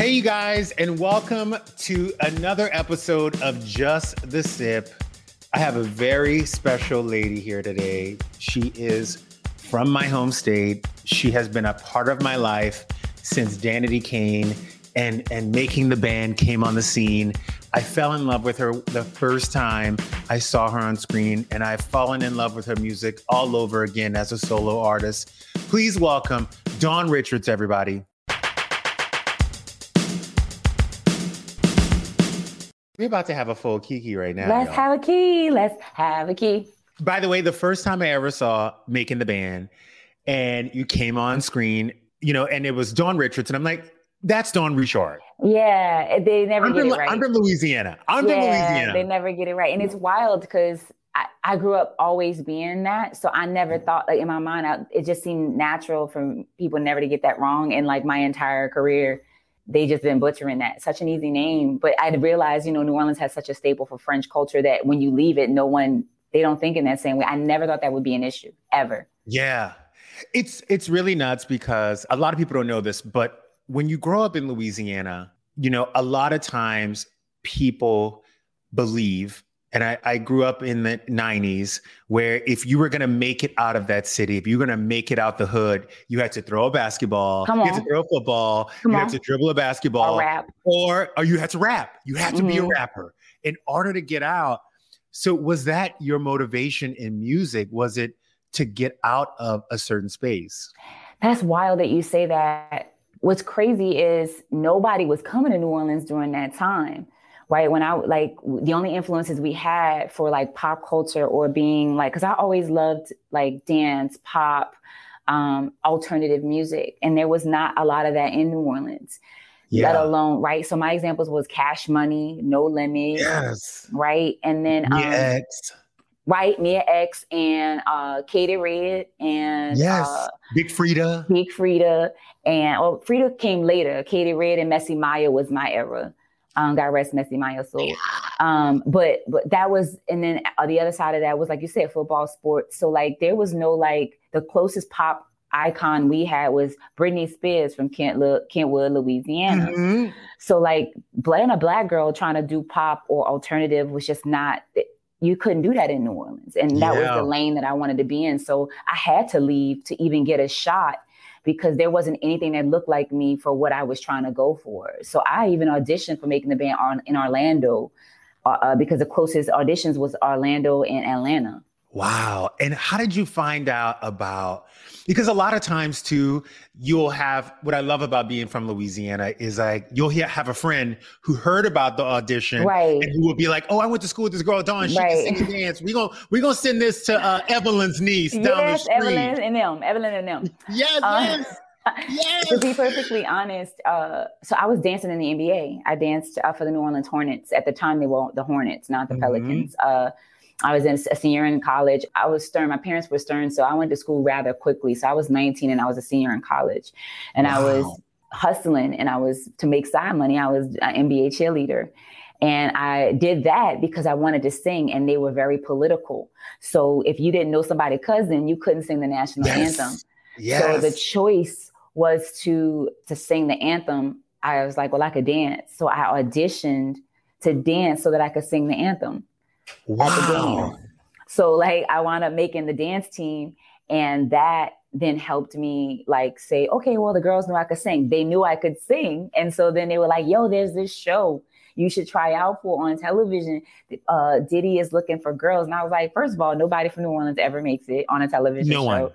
Hey, you guys, and welcome to another episode of Just the Sip. I have a very special lady here today. She is from my home state. She has been a part of my life since Danity Kane and and making the band came on the scene. I fell in love with her the first time I saw her on screen, and I've fallen in love with her music all over again as a solo artist. Please welcome Dawn Richards, everybody. We're about to have a full Kiki right now. Let's y'all. have a key. Let's have a key. By the way, the first time I ever saw Making the Band and you came on screen, you know, and it was Dawn Richards, and I'm like, that's Dawn Richard. Yeah, they never I'm get from, it right. I'm from Louisiana. I'm from yeah, Louisiana. they never get it right, and it's wild because I, I grew up always being that, so I never mm-hmm. thought like in my mind, I, it just seemed natural for people never to get that wrong. And like my entire career, they just been butchering that. Such an easy name, but I realized, you know, New Orleans has such a staple for French culture that when you leave it, no one they don't think in that same way. I never thought that would be an issue ever. Yeah. It's it's really nuts because a lot of people don't know this, but when you grow up in Louisiana, you know, a lot of times people believe, and I, I grew up in the 90s, where if you were gonna make it out of that city, if you were gonna make it out the hood, you had to throw a basketball, Come you had to throw a football, Come you on. had to dribble a basketball, Or rap. or or you had to rap. You had to be a Mhm. rapper in order to get out. So was that your motivation in music? Was it to get out of a certain space? That's wild that you say that. What's crazy is nobody was coming to New Orleans during that time, right? When I like the only influences we had for like pop culture or being like, because I always loved like dance, pop, um, alternative music, and there was not a lot of that in New Orleans. Let alone right. So my examples was Cash Money, No Limit, yes. right, and then um, Yes. right Mia X and uh, Katey Red and Yes. uh, Big Freedia. Big Freedia, and well, Freedia came later. Katey Red and Messy Mya was my era. Um, God rest Messy Mya's soul. Um, but but that was, and then uh, the other side of that was like you said, football, sports. So like there was no like the closest pop icon we had was Britney Spears from Kent, Kentwood, Louisiana. Mhm. So like being a black girl trying to do pop or alternative was just not you couldn't do that in New Orleans. And that was the lane that I wanted to be in. So I had to leave to even get a shot because there wasn't anything that looked like me for what I was trying to go for. So I even auditioned for making the band on, in Orlando uh, uh, because the closest auditions was Orlando and Atlanta. Wow. And how did you find out about? Because a lot of times too, you'll have what I love about being from Louisiana is like you'll hear, have a friend who heard about the audition, Right. And who will be like, "Oh, I went to school with this girl Dawn. She Right. can sing and dance. We gonna we gonna send this to uh, Evelyn's niece down the yes, street." Evelyn and them, Evelyn and them. Yes, Uh, yes, yes. to be perfectly honest, uh, so I was dancing in the NBA. I danced uh, for the New Orleans Hornets. At the time, they were the Hornets, not the Mhm. Pelicans. Uh, I was in a senior in college. I was stern. My parents were stern, so I went to school rather quickly. So I was 19 and I was a senior in college, and I was hustling and I was to make side money. I was an NBA cheerleader. And I did that because I wanted to sing, and they were very political. So if you didn't know somebody's cousin, you couldn't sing the national anthem. Yes. So the choice was to to sing the anthem. I was like, well, I could dance. So I auditioned to dance so that I could sing the anthem wow. game. So like I wound up making the dance team and that then helped me like say, okay, well, the girls knew I could sing. They knew I could sing. And so then they were like, yo, there's this show you should try out for on television. Uh, Diddy is looking for girls. And I was like, first of all, nobody from New Orleans ever makes it on a television no show. One.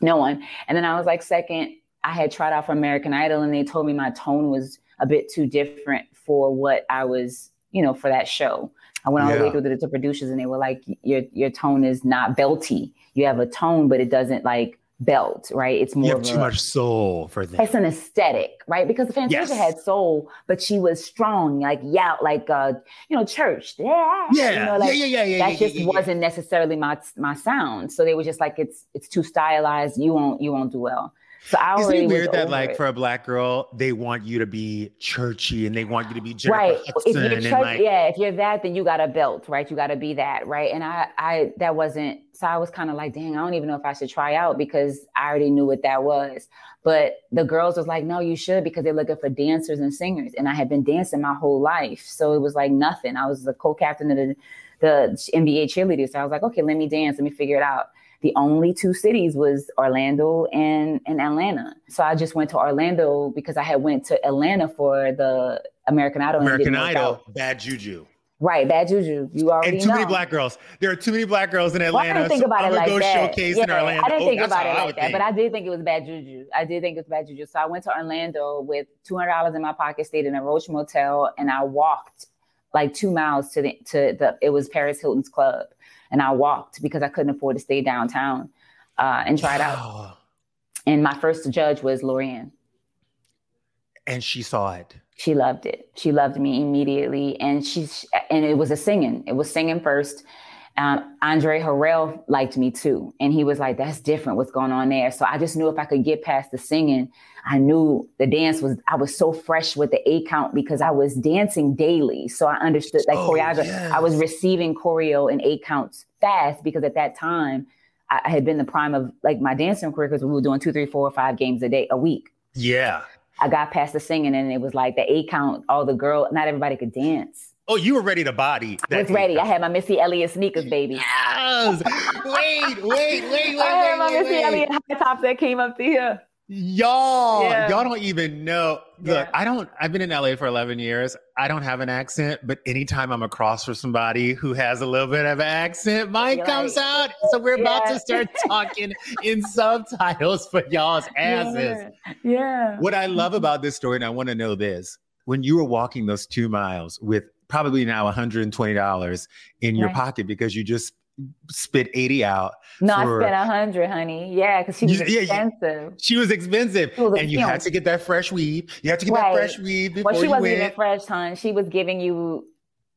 No one. And then I was like, second, I had tried out for American Idol and they told me my tone was a bit too different for what I was, you know, for that show. I went all yeah. the way through the, the producers and they were like, your your tone is not belty. You have a tone, but it doesn't like belt, right? It's more you have too a, much soul for that. It's an aesthetic, right? Because the Fantasia yes. had soul, but she was strong, like yeah, like uh, you know, church. Yeah, yeah, you know, like, yeah, yeah, yeah, That yeah, just yeah, wasn't necessarily my my sound. So they were just like, it's it's too stylized. You won't you won't do well. So I Isn't it weird that like it. for a black girl, they want you to be churchy and they want you to be Jennifer right? Hudson if you're church, like, yeah, if you're that, then you got a belt, right? You got to be that, right? And I, I that wasn't. So I was kind of like, dang, I don't even know if I should try out because I already knew what that was. But the girls was like, no, you should because they're looking for dancers and singers, and I had been dancing my whole life, so it was like nothing. I was the co-captain of the the NBA cheerleaders, so I was like, okay, let me dance, let me figure it out the only two cities was Orlando and, and Atlanta. So I just went to Orlando because I had went to Atlanta for the American Idol. American Idol, bad juju. Right, bad juju. You already and too know. many black girls. There are too many black girls in Atlanta. Well, I didn't think so about it like go that. showcase yeah, in Orlando. I didn't think oh, about it like that, think. but I did think it was bad juju. I did think it was bad juju. So I went to Orlando with two hundred dollars in my pocket, stayed in a Roach Motel, and I walked like two miles to the to the. It was Paris Hilton's club, and I walked because I couldn't afford to stay downtown uh, and try it out. And my first judge was Laurieann. And she saw it. She loved it. She loved me immediately, and she's and it was a singing. It was singing first. Um, Andre Harrell liked me too, and he was like, "That's different. What's going on there?" So I just knew if I could get past the singing, I knew the dance was. I was so fresh with the eight count because I was dancing daily, so I understood like oh, choreography. Yes. I was receiving choreo and eight counts fast because at that time I had been the prime of like my dancing career because we were doing two, three, four, five games a day, a week. Yeah. I got past the singing and it was like the eight count, all the girl, not everybody could dance. Oh, you were ready to body. I was ready. I had my Missy Elliott sneakers, baby. Yes. wait, wait, wait, wait, I had wait, my wait, Missy wait. Elliott high tops that came up to here. Y'all, Yeah. y'all don't even know. Look, Yeah. I don't, I've been in LA for 11 years. I don't have an accent, but anytime I'm across from somebody who has a little bit of an accent, mine You're comes like, out. So we're about to start talking in subtitles for y'all's asses. Yeah. yeah. What I love about this story, and I want to know this when you were walking those two miles with probably now $120 in your Right. pocket because you just spit 80 out. No, for- I spent a hundred, honey. Yeah, because she was yeah, expensive. She was expensive. She was and you had to get that fresh weave. You had to get Right. that fresh weave before Well, she wasn't went. even fresh, hon. She was giving you.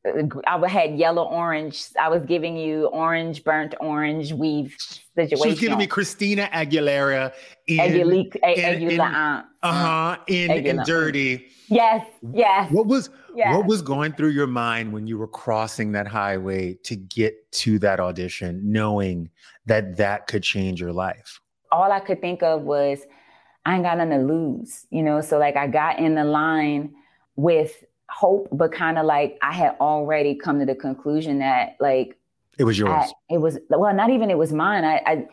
uh, I had yellow orange. I was giving you orange, burnt orange weave situation. She was giving me Christina Aguilera in in- in- Aguilera. uh-huh in, in dirty. Yes, yes. What was what was going through your mind when you were crossing that highway to get to that audition, knowing that that could change your life? all I could think of was I ain't got nothing to lose, you know. So like I got in the line with hope, but kind of like I had already come to the conclusion that like It was yours. I, it was well, not even it was mine. I, I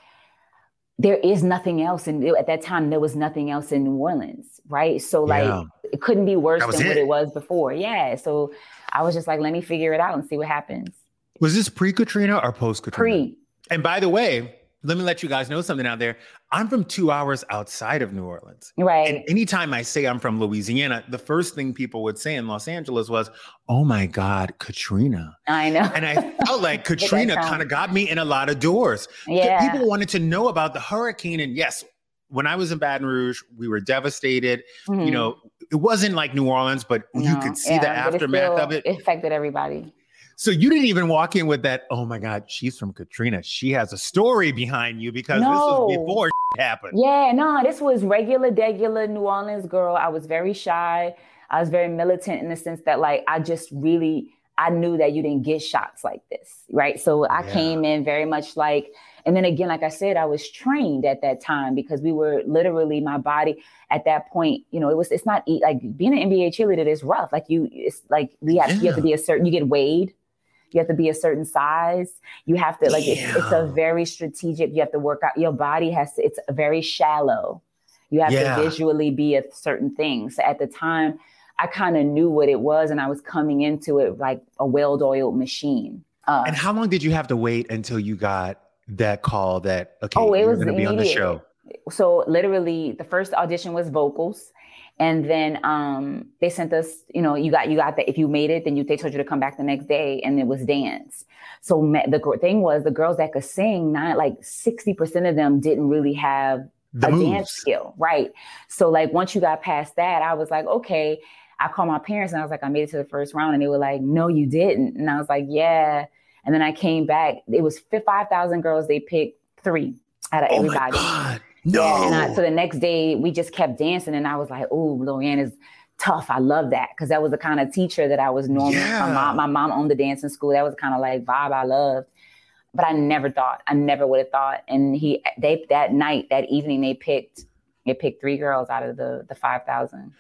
there is nothing else, and at that time there was nothing else in New Orleans, right? So like Yeah. it couldn't be worse That was than what it. it was before. Yeah. So I was just like, let me figure it out and see what happens. was this pre Katrina or post Katrina? Pre. And by the way, let me let you guys know something out there. I'm from two hours outside of New Orleans. Right. And anytime I say I'm from Louisiana, the first thing people would say in Los Angeles was, Oh my God, Katrina. I know. And I felt like Katrina kind of got me in a lot of doors. yeah. People wanted to know about the hurricane. And yes, when I was in Baton Rouge, we were devastated. You Mhm. know, it wasn't like New Orleans, but you could see the yeah, it aftermath still of it. affected everybody. So you didn't even walk in with that, oh my God, she's from Katrina. She has a story behind you because this was No. before happened. Yeah, no, this was regular, regular New Orleans girl. I was very shy. I was very militant in the sense that, like, I just really, I knew that you didn't get shots like this, right? So I Yeah. came in very much like, and then again, like I said, I was trained at that time because we were literally my body at that point. You know, it was it's not like being an NBA cheerleader is rough. Like you, it's like we have you have to be a certain. You get weighed. You have to be a certain size. You have to like it's, it's, a very strategic. You have to work out. Your body has to. It's very shallow. You have yeah. to visually be a certain thing. So at the time, I kind of knew what it was, and I was coming into it like a well-oiled machine. Uh, and how long did you have to wait until you got that call that okay, oh, it was going to be on the show? So literally, the first audition was vocals, and then um, they sent us. You know, you got you got that. If you made it, then you they told you to come back the next day, and it was dance. So the thing was, the girls that could sing, not like sixty percent of them didn't really have the a moves. dance skill, right? So like once you got past that, I was like, okay. I called my parents and I was like, I made it to the first round, and they were like, No, you didn't. And I was like, Yeah. And then I came back. It was five thousand girls. They picked three out of oh everybody. No. And I, so the next day we just kept dancing, and I was like, "Oh, Laurieann is tough. I love that because that was the kind of teacher that I was normally. Yeah. My mom, my mom owned the dancing school. That was kind of like vibe I loved but I never thought, I never would have thought. And he, they, that night, that evening, they picked, they picked three girls out of the the five thousand.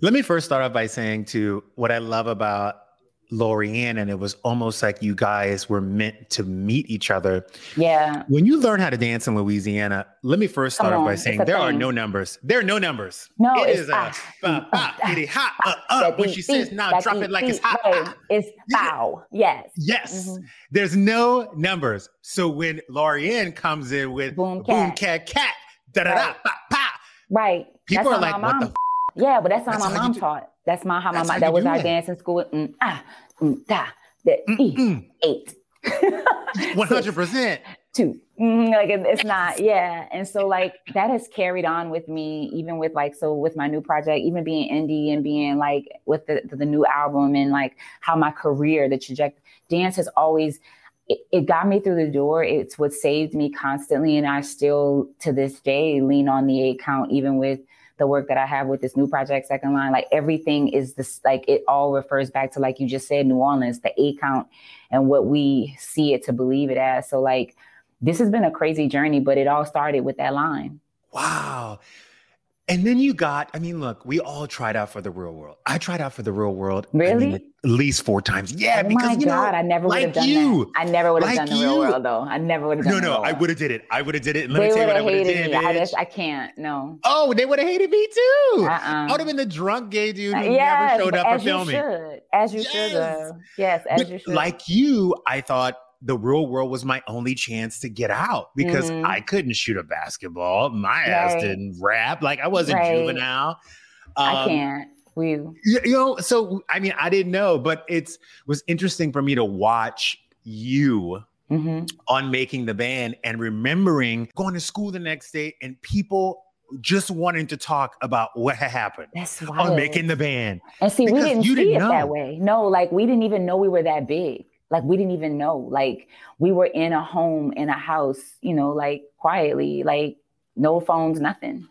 Let me first start off by saying to what I love about Laurieann, and it was almost like you guys were meant to meet each other. Yeah. When you learn how to dance in Louisiana, let me first start off by saying there thing. are no numbers. There are no numbers. No, it is a it is hot uh, uh, when she says now drop it like it's hot. Right. It's bow. Yes. Yes. Mm-hmm. There's no numbers. So when Laurieann comes in with boom cat boom, cat, cat da da da pa Right. People that's are like, what the. F-? Yeah, but that's how that's my mom taught. That's my how my mom. That was our dance in school. Mm, ah, mm, da, that e, eight. One hundred percent. Two. Mm, like it's not, yeah. And so like that has carried on with me, even with like so with my new project, even being indie and being like with the the, the new album and like how my career, the trajectory, dance has always it, it, got me through the door. It's what saved me constantly. And I still, to this day, lean on the eight count, even with the work that I have with this new project, Second Line, like everything is this, like it all refers back to, like you just said, New Orleans, the eight count and what we see it to believe it as. So, like, this has been a crazy journey, but it all started with that line. Wow. And then you got, I mean, look, we all tried out for the real world. I tried out for the real world. Really? I mean, at least four times. Yeah, oh because my you God, know, I never would like have done you, that. I never would have like done the real world though. I never would have done No, no, I would have did it. I would have did it. Let they me tell you what I would have did. Me. I, just, I can't. No. Oh, they would have hated me too. Uh-uh. I would have been the drunk gay dude who yes, never showed up for filming. Should. As you yes. should. Have. Yes, as but you should. Like you, I thought the real world was my only chance to get out because mm-hmm. I couldn't shoot a basketball. My right. ass didn't rap. Like I wasn't right. juvenile. Um, I can't. We, you know, so I mean, I didn't know, but it's was interesting for me to watch you mm-hmm. on making the band and remembering going to school the next day and people just wanting to talk about what had happened That's on making the band. And see, we didn't see didn't it know. that way. No, like we didn't even know we were that big. Like we didn't even know. Like we were in a home, in a house, you know, like quietly, like no phones, nothing.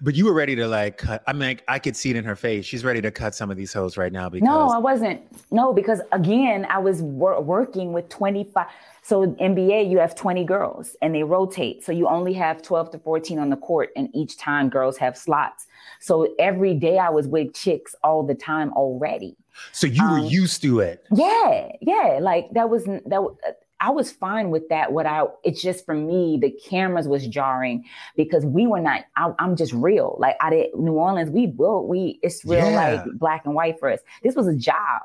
But you were ready to like cut. i mean like, I could see it in her face. She's ready to cut some of these hoes right now. Because no, I wasn't. No, because again, I was wor- working with 25. So NBA, you have 20 girls and they rotate. So you only have 12 to 14 on the court, and each time girls have slots. So every day I was with chicks all the time already. So you were um, used to it. Yeah, yeah. Like that was that. I was fine with that. What I, it's just for me, the cameras was jarring because we were not, I, am just real. Like I did New Orleans, we built, we, it's real yeah. like black and white for us. This was a job.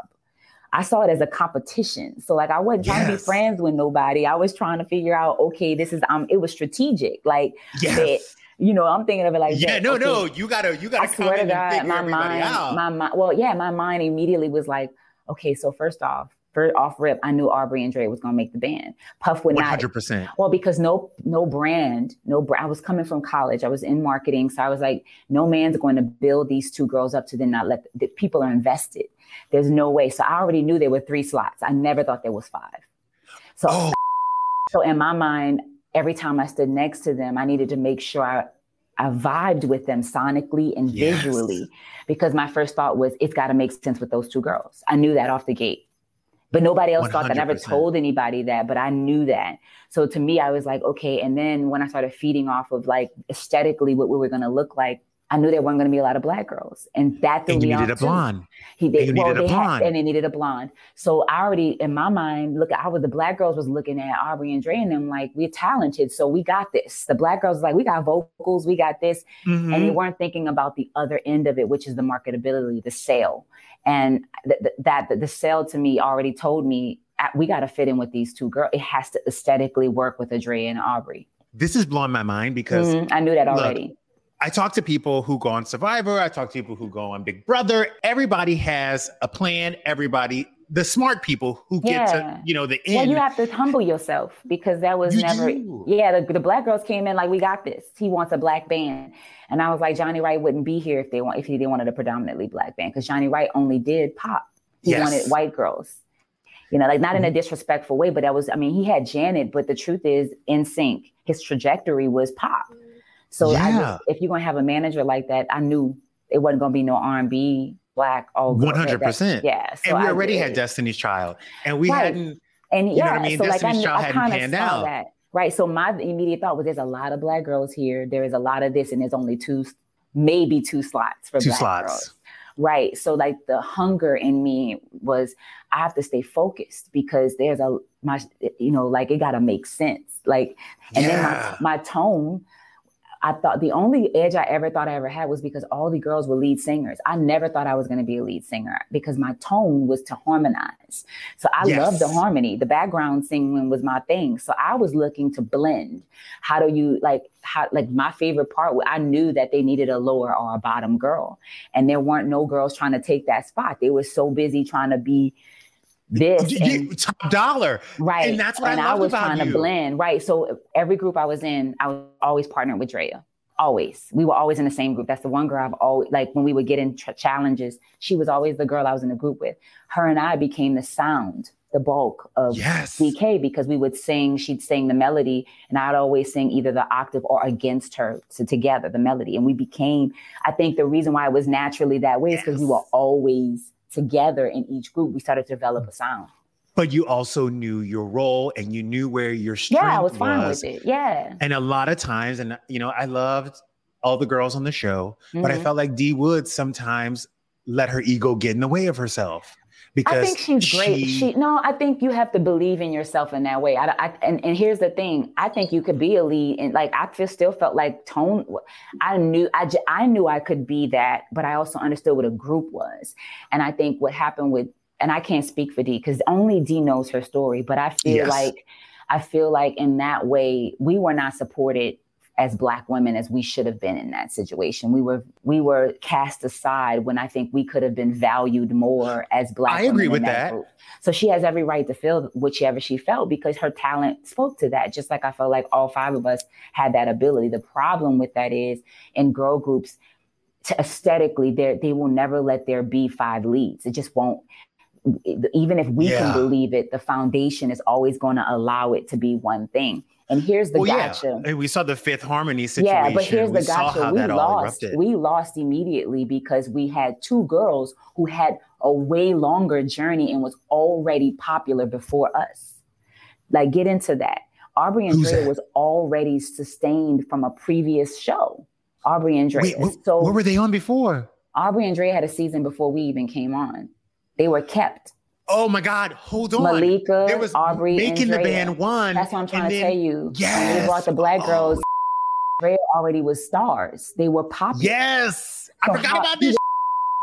I saw it as a competition. So like I wasn't yes. trying to be friends with nobody. I was trying to figure out, okay, this is um it was strategic. Like yes. You know, I'm thinking of it like Yeah, that. no, okay. no, you gotta you gotta I swear to God, my mind, out. my mind well, yeah, my mind immediately was like, okay, so first off, for off rip, I knew Aubrey and Dre was gonna make the band. Puff would 100%. not. 100%. Well, because no no brand, no brand. I was coming from college. I was in marketing, so I was like, no man's going to build these two girls up to then not let the, the people are invested. There's no way. So I already knew there were three slots. I never thought there was five. So oh. so in my mind, every time I stood next to them, I needed to make sure I I vibed with them sonically and visually because my first thought was it's got to make sense with those two girls. I knew that off the gate. But nobody else 100%. thought that. I never told anybody that, but I knew that. So to me, I was like, okay. And then when I started feeding off of like aesthetically what we were going to look like, I knew there weren't going to be a lot of black girls, and that threw and you me needed off a too. blonde. He they, And well, needed a they had- blonde. and they needed a blonde. So I already in my mind, look, I was the black girls was looking at Aubrey and Dre and them like we're talented, so we got this. The black girls like we got vocals, we got this, Mhm. and they weren't thinking about the other end of it, which is the marketability, the sale, and th- th- that the sale to me already told me we got to fit in with these two girls. It has to aesthetically work with a Dre and Aubrey. this is blowing my mind because Mhm, I knew that look, already. I talk to people who go on Survivor. I talk to people who go on Big Brother. Everybody has a plan. Everybody, the smart people who get to, you know, the Well, end. you have to humble yourself because that was You never. do. Yeah, the, the black girls came in like we got this. He wants a black band, and I was like, Johnny Wright wouldn't be here if they want if he didn't wanted a predominantly black band because Johnny Wright only did pop. He Yes. wanted white girls. You know, like not in a mm-hmm. disrespectful way, but that was. I mean, he had Janet, but the truth is, NSYNC, his trajectory was pop. So I Yeah. just, if you're gonna have a manager like that, I knew it wasn't gonna be no R and B black all that- that- 100%. Yeah, so and we I already had. Destiny's Child, and we Right. hadn't. And know yeah, what I mean? so like I, Destiny's knew- Child I hadn't of panned saw out. that. Right. So my immediate thought was there's a lot of black girls here. There is a lot of this, and there's only two, maybe two slots for Two black slots. girls. Right. So like the hunger in me was I have to stay focused because there's a my you know, like it gotta make sense. Like and Yeah. then my my tone, I thought the only edge I ever thought I ever had was because all the girls were lead singers. I never thought I was going to be a lead singer because my tone was to harmonize. So I Yes. love the harmony. The background singing was my thing. So I was looking to blend. How do you like how like my favorite part I knew that they needed a lower or a bottom girl. And there weren't no girls trying to take that spot. They were so busy trying to be this You- and top dollar. Right. And that's what I and I, loved was about trying you. to blend. Right. So every group I was in, I was always partnered with Drea. Always. We were always in the same group. That's the one girl I've always, like when we would get in ch- challenges, she was always the girl I was in the group with. Her and I became the sound, the bulk of Yes. DK because we would sing, she'd sing the melody, and I'd always sing either the octave or against her so together, the melody. And we became, I think the reason why it was naturally that way is because we were always together in each group. We started to develop a sound. But you also knew your role and you knew where your strength Yeah, I was fine was. with it. Yeah. And a lot of times, and you know, I loved all the girls on the show, but I Mhm. felt like Dee Wood sometimes let her ego get in the way of herself because I think she's great. She, no, I think you have to believe in yourself in that way. I, I, and and here's the thing: I think you could be a lead, and like I feel, still felt like tone. I knew I, j- I knew I could be that, but I also understood what a group was. And I think what happened with, and I can't speak for D because only D knows her story. But I feel Yes. like, I feel like in that way we were not supported as black women as we should have been in that situation. We were we were cast aside when I think we could have been valued more as black. I agree with in that. So she has every right to feel whichever she felt because her talent spoke to that. Just like I felt like all five of us had that ability. The problem with that is in girl groups, to aesthetically, they they will never let there be five leads. It just won't. Even if we Yeah. can believe it, the foundation is always going to allow it to be one thing. And here's the well, gotcha. yeah. We saw the fifth harmony situation. Yeah, but here's we the gotcha. We lost. We lost immediately because we had two girls who had a way longer journey and was already popular before us. Like, get into that. Aubrey and Who's Drea that? was already sustained from a previous show. Aubrey and Drea. Wait, wh- so where were they on before? Aubrey and Drea had a season before we even came on. They were kept. Oh my God, hold on. Malika, there was Aubrey, making and the band one. That's what I'm trying and to then- tell you. When Yes. they brought the black Oh. girls. Drea already was stars. They were popular. Yes, I So forgot how- about this.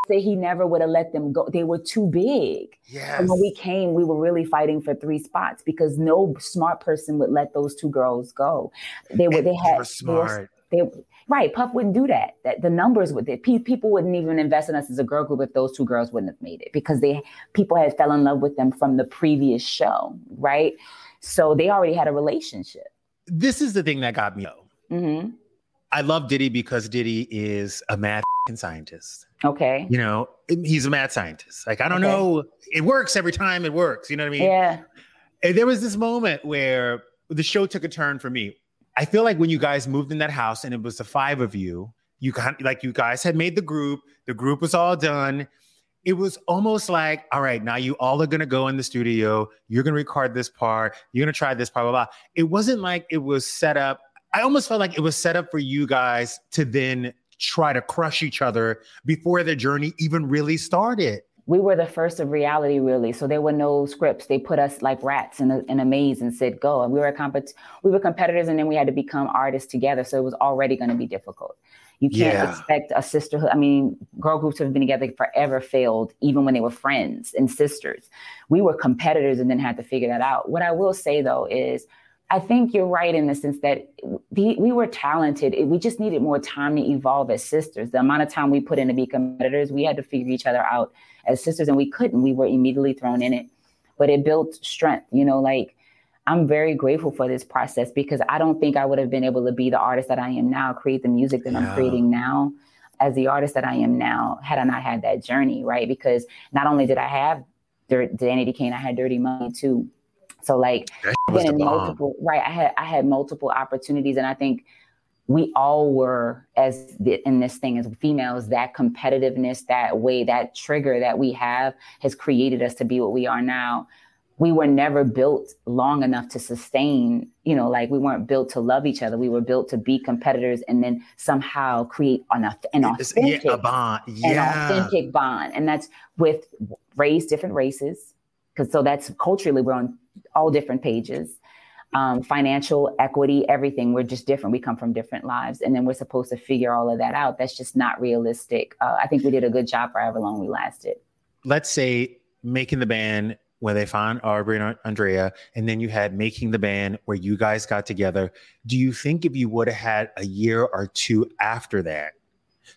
Say he never would have let them go. They were too big. Yes. And when we came, we were really fighting for three spots because no smart person would let those two girls go. They were. And They had. were smart. They, were- right. Puff wouldn't do that. That the numbers would. Pe- people wouldn't even invest in us as a girl group if those two girls wouldn't have made it because they people had fell in love with them from the previous show. Right. So they already had a relationship. this is the thing that got me. hmm I love Diddy because Diddy is a mad scientist. Okay. You know, he's a mad scientist. Like I don't Okay. know, it works every time. It works. You know what I mean? Yeah. And there was this moment where the show took a turn for me. I feel like when you guys moved in that house and it was the five of you, you kind like you guys had made the group, the group was all done. It was almost like, all right, now you all are gonna go in the studio, you're gonna record this part, you're gonna try this, blah, blah, blah. It wasn't like it was set up. I almost felt like it was set up for you guys to then try to crush each other before the journey even really started. We were the first of reality, really. So there were no scripts. They put us like rats in a, in a maze and said, "Go." And we were compet- we were competitors, and then we had to become artists together. So it was already going to be difficult. You can't yeah. expect a sisterhood. I mean, girl groups have been together forever, failed, even when they were friends and sisters. We were competitors and then had to figure that out. What I will say though is, I think you're right in the sense that we, we were talented. We just needed more time to evolve as sisters. The amount of time we put in to be competitors, we had to figure each other out as sisters, and we couldn't. We were immediately thrown in it, but it built strength. You know, like I'm very grateful for this process because I don't think I would have been able to be the artist that I am now, create the music that yeah. I'm creating now as the artist that I am now, had I not had that journey, right? Because not only did I have Dirt, Danity Kane, I had Dirty Money too. So like multiple, right? I had I had multiple opportunities, and I think we all were as the, in this thing as females that competitiveness, that way, that trigger that we have has created us to be what we are now we were never built long enough to sustain, you know, like we weren't built to love each other. We were built to be competitors and then somehow create an, an authentic, yeah, bond. Yeah. an authentic bond. And that's with race, different races. Cause so that's culturally, we're on all different pages. Um, financial equity, everything. We're just different. We come from different lives. And then we're supposed to figure all of that out. That's just not realistic. Uh, I think we did a good job for however long we lasted. Let's say making the band where they found Aubrey and Andrea, and then you had making the band where you guys got together. Do you think if you would have had a year or two after that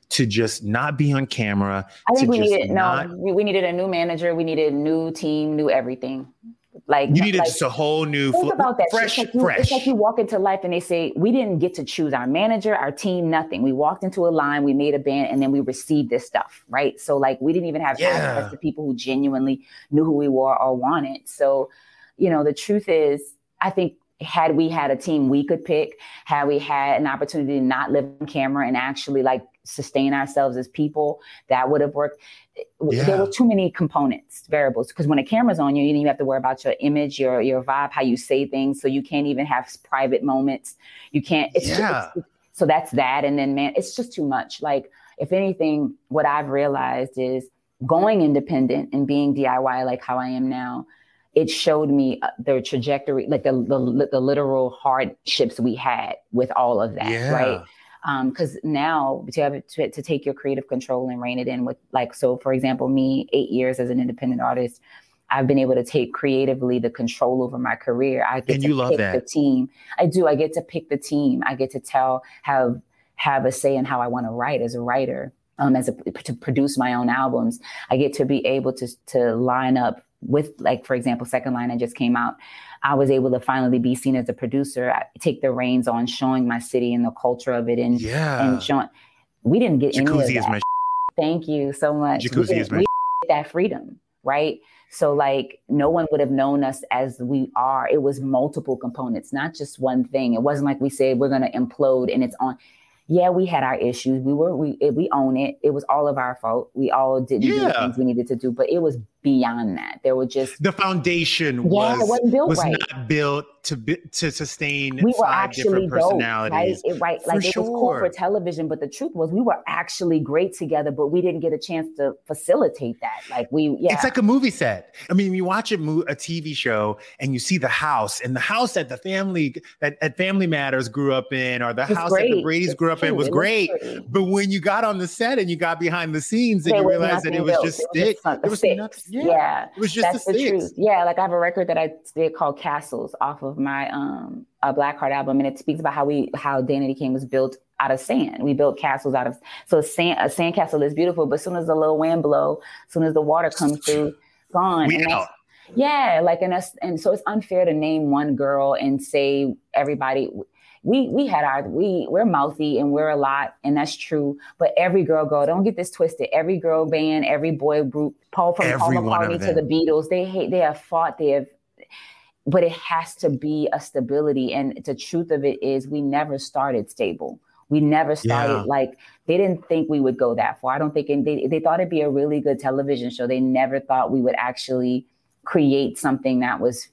to just not be on camera? I think we needed not... no, we, we needed a new manager, we needed a new team, new everything. Like you needed like, just a whole new think fl- about that. fresh, it's like, you, fresh. it's like you walk into life and they say we didn't get to choose our manager, our team, nothing. We walked into a line, we made a band, and then we received this stuff, right? So like we didn't even have yeah. access to people who genuinely knew who we were or wanted. So, you know, the truth is, I think had we had a team we could pick, had we had an opportunity to not live on camera and actually like sustain ourselves as people, that would have worked. Yeah. There were too many components, variables. Because when a camera's on you, you, you have to worry about your image, your your vibe, how you say things. So you can't even have private moments. You can't. It's yeah. Just, so that's that. And then man, it's just too much. Like if anything, what I've realized is going independent and being DIY like how I am now it showed me uh, the trajectory, like the, the, the literal hardships we had with all of that, yeah. right? Because um, now to have to, to take your creative control and rein it in with, like, so for example, me, eight years as an independent artist, I've been able to take creatively the control over my career. I get and to pick the team. I do. I get to pick the team. I get to tell have have a say in how I want to write as a writer. Um, as a to produce my own albums, I get to be able to to line up with like for example second line i just came out i was able to finally be seen as a producer I take the reins on showing my city and the culture of it and yeah and showing we didn't get jacuzzi any of that. thank you so much jacuzzi is my that freedom right so like no one would have known us as we are it was multiple components not just one thing it wasn't like we said we're going to implode and it's on yeah, we had our issues. We were we eh, we own it. It was all of our fault. We all didn't yeah. do the things we needed to do, but it was beyond that. There were just the foundation yeah, was, wasn't built was right. not built to be, to sustain we were actually different personalities. Dope, right? It, right. Like For it was cool for television, but the truth was we were actually great together, but we didn't get a chance to facilitate that. Like we yeah. It's like a movie set. I mean, you watch a, mo- a TV show and you see the house and the house that the family that at Family Matters grew up in or the house great. that the Brady's grew up in was, great. was But when you got on the set and you got behind the scenes and you realized that it was built. just. It was, sticks. Yeah. yeah. It was just That's the, the truth. Yeah, like I have a record that I did called Castles off of my um a Blackheart album, and it speaks about how we how Danity Kane was built out of sand. We built castles out of so sand. A sand castle is beautiful, but as soon as the little wind blow, as soon as the water comes through, gone. We and out. Yeah, like and us, and so it's unfair to name one girl and say everybody we we had our we we're mouthy and we're a lot and that's true but every girl girl don't get this twisted. Every girl band every boy group paul from every paul mccartney to the beatles they hate they have fought they have but it has to be a stability and the truth of it is we never started stable. We never started yeah. like they didn't think we would go that far. I don't think they, they thought it'd be a really good television show. They never thought we would actually create something that was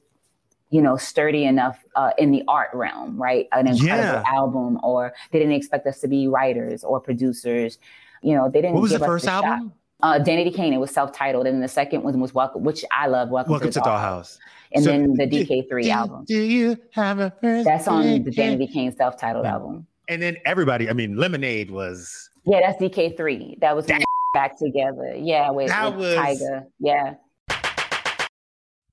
you know, sturdy enough uh, in the art realm, right? An incredible yeah. album, or they didn't expect us to be writers or producers. You know, they didn't. What was the first the album? Uh, Danity Kane. It was self-titled, and the second one was Welcome, which I love. Welcome, Welcome to, to Dollhouse. And so, then the DK3 do, album. Do you have a first? That's on the Danity Kane self-titled yeah. album. And then everybody. I mean, Lemonade was. Yeah, that's DK3. That was that, back together. Yeah, with, with was... Tyga. Yeah.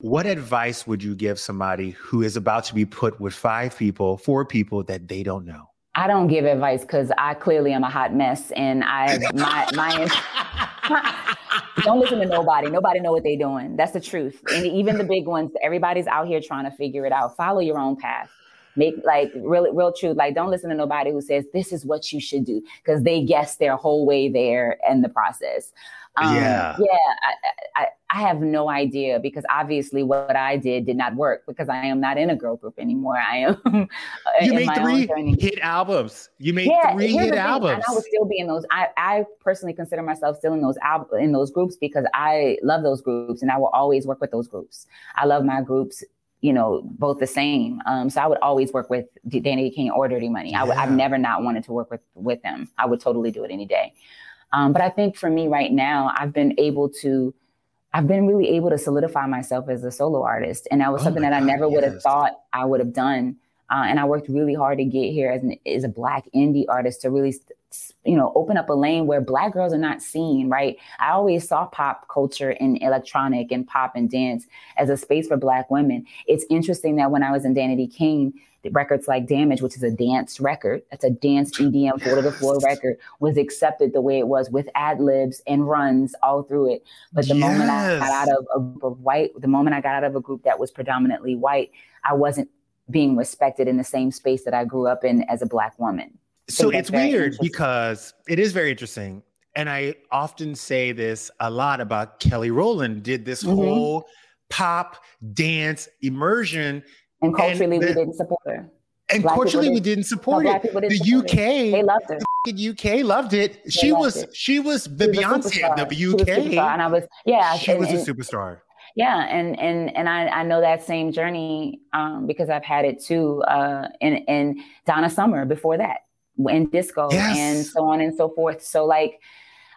What advice would you give somebody who is about to be put with five people, four people that they don't know? I don't give advice because I clearly am a hot mess, and I my my. don't listen to nobody. Nobody know what they're doing. That's the truth. And even the big ones, everybody's out here trying to figure it out. Follow your own path. Make like real, real truth. Like, don't listen to nobody who says this is what you should do because they guess their whole way there in the process. Um, yeah, yeah. I, I, I have no idea because obviously what I did did not work because I am not in a girl group anymore. I am. you made three hit albums. You made yeah, three hit albums. And I would still be in those. I, I personally consider myself still in those al- in those groups because I love those groups and I will always work with those groups. I love my groups you know, both the same. Um, so I would always work with Danity Kane or Dirty Money. I would, I've never not wanted to work with with them. I would totally do it any day. Um, but I think for me right now, I've been able to, I've been really able to solidify myself as a solo artist. And that was oh something that God, I never would have thought I would have done. Uh, and I worked really hard to get here as, an, as a black indie artist to really, you know, open up a lane where black girls are not seen, right? I always saw pop culture and electronic and pop and dance as a space for black women. It's interesting that when I was in Danity Kane, records like Damage, which is a dance record, that's a dance EDM floor to the floor record, was accepted the way it was with ad libs and runs all through it. But the yes. moment I got out of a group of white, the moment I got out of a group that was predominantly white, I wasn't being respected in the same space that I grew up in as a black woman. So it's weird because it is very interesting. And I often say this a lot about Kelly Rowland did this mm-hmm. whole pop dance immersion and culturally, and the, we didn't support her. And black culturally, didn't, we didn't support it. Didn't the support UK, it. they loved her. The UK loved it. They she loved was it. she was the she Beyonce of the UK. and I was yeah. She and, was a superstar. Yeah, and and and I, I know that same journey um, because I've had it too. Uh, in in Donna Summer before that, in disco yes. and so on and so forth. So like,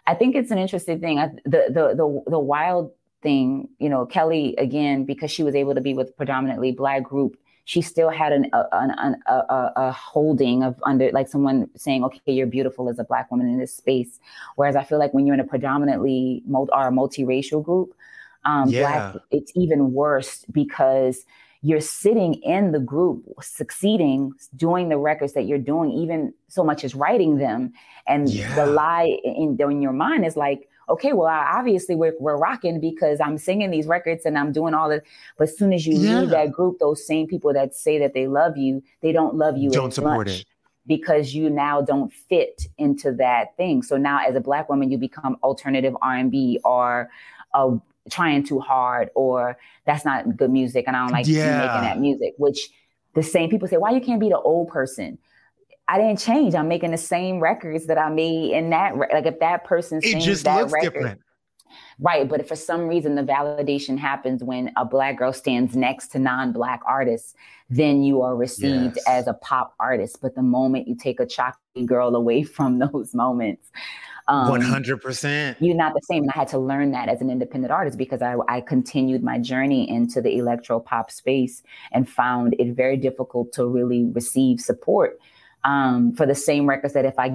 I think it's an interesting thing. I, the the the the wild thing, you know, Kelly again because she was able to be with predominantly black group. She still had an, a, an, a, a, a holding of under like someone saying, "Okay, you're beautiful as a black woman in this space." Whereas I feel like when you're in a predominantly multi, or a multiracial group, um, yeah. black, it's even worse because you're sitting in the group, succeeding, doing the records that you're doing, even so much as writing them. And yeah. the lie in, in your mind is like, okay, well, I, obviously we're, we're rocking because I'm singing these records and I'm doing all that. But as soon as you yeah. leave that group, those same people that say that they love you, they don't love you. Don't support it because you now don't fit into that thing. So now, as a black woman, you become alternative R and B or uh, trying too hard, or that's not good music, and I don't like yeah. making that music. Which the same people say, why you can't be the old person? I didn't change. I'm making the same records that I made in that. Re- like if that person it just that looks record, different. Right, but if for some reason the validation happens when a black girl stands next to non-black artists, then you are received yes. as a pop artist. But the moment you take a chocolate girl away from those moments, um, one hundred percent, you're not the same. And I had to learn that as an independent artist because I, I continued my journey into the electro pop space and found it very difficult to really receive support um, for the same records that if I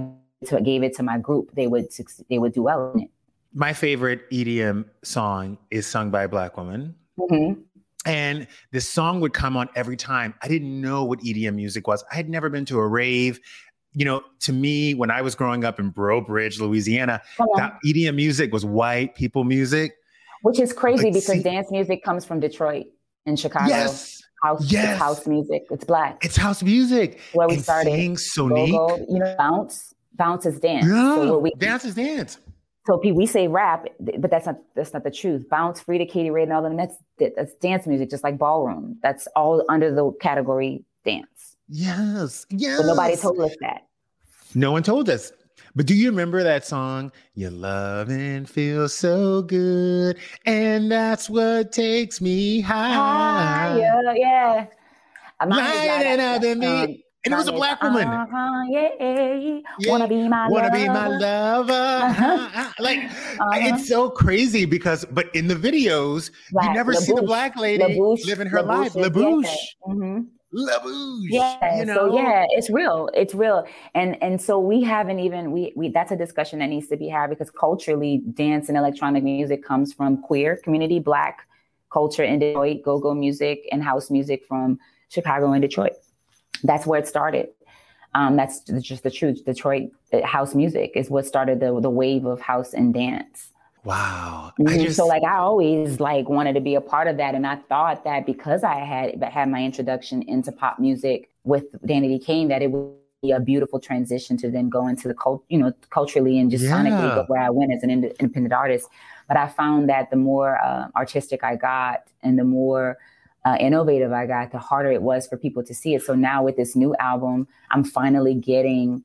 gave it to my group, they would they would do well in it. My favorite EDM song is sung by a black woman. Mm-hmm. And this song would come on every time. I didn't know what EDM music was. I had never been to a rave. You know, to me, when I was growing up in Breaux Bridge, Louisiana, that EDM music was white people music. Which is crazy because see, dance music comes from Detroit in Chicago. Yes. House, Yes. it's house music. It's black. It's house music. Where we and started. Seeing Sonique. Go-go, you know, bounce, bounce is dance. Yeah. So we dance is dance. so pe- we say rap, but that's not that's not the truth. Bounce, Freedia, Katie Ray, and all them. That's that's dance music, just like ballroom. That's all under the category dance. Yes. Yes. But nobody told us that. No one told us. But do you remember that song? Your loving feels so good, and that's what takes me high. Ah, yeah, yeah. Mine is Lighting up in me. And it was a black woman. Uh-huh, yeah, Yeah. Wanna be my Wanna be my lover. lover. like Uh-huh. it's so crazy because, but in the videos, you Black, never see the black lady La Bouche, living her life. is- La Bouche. Yeah. La Bouche. Yeah. You know? So yeah, it's real. It's real. And and so we haven't even we we that's a discussion that needs to be had because culturally dance and electronic music comes from queer community, black culture in Detroit, go-go music and house music from Chicago and Detroit. That's where it started. Um, that's just the truth. Detroit uh, house music is what started the the wave of house and dance. Wow. I Mhm. just, so like I always like wanted to be a part of that, and I thought that because I had had my introduction into pop music with Danity Kane, that it would be a beautiful transition to then go into the cult, you know, culturally and just sonically Yeah. but where I went as an ind- independent artist. But I found that the more uh, artistic I got, and the more uh, innovative I got, the harder it was for people to see it. So now with this new album, I'm finally getting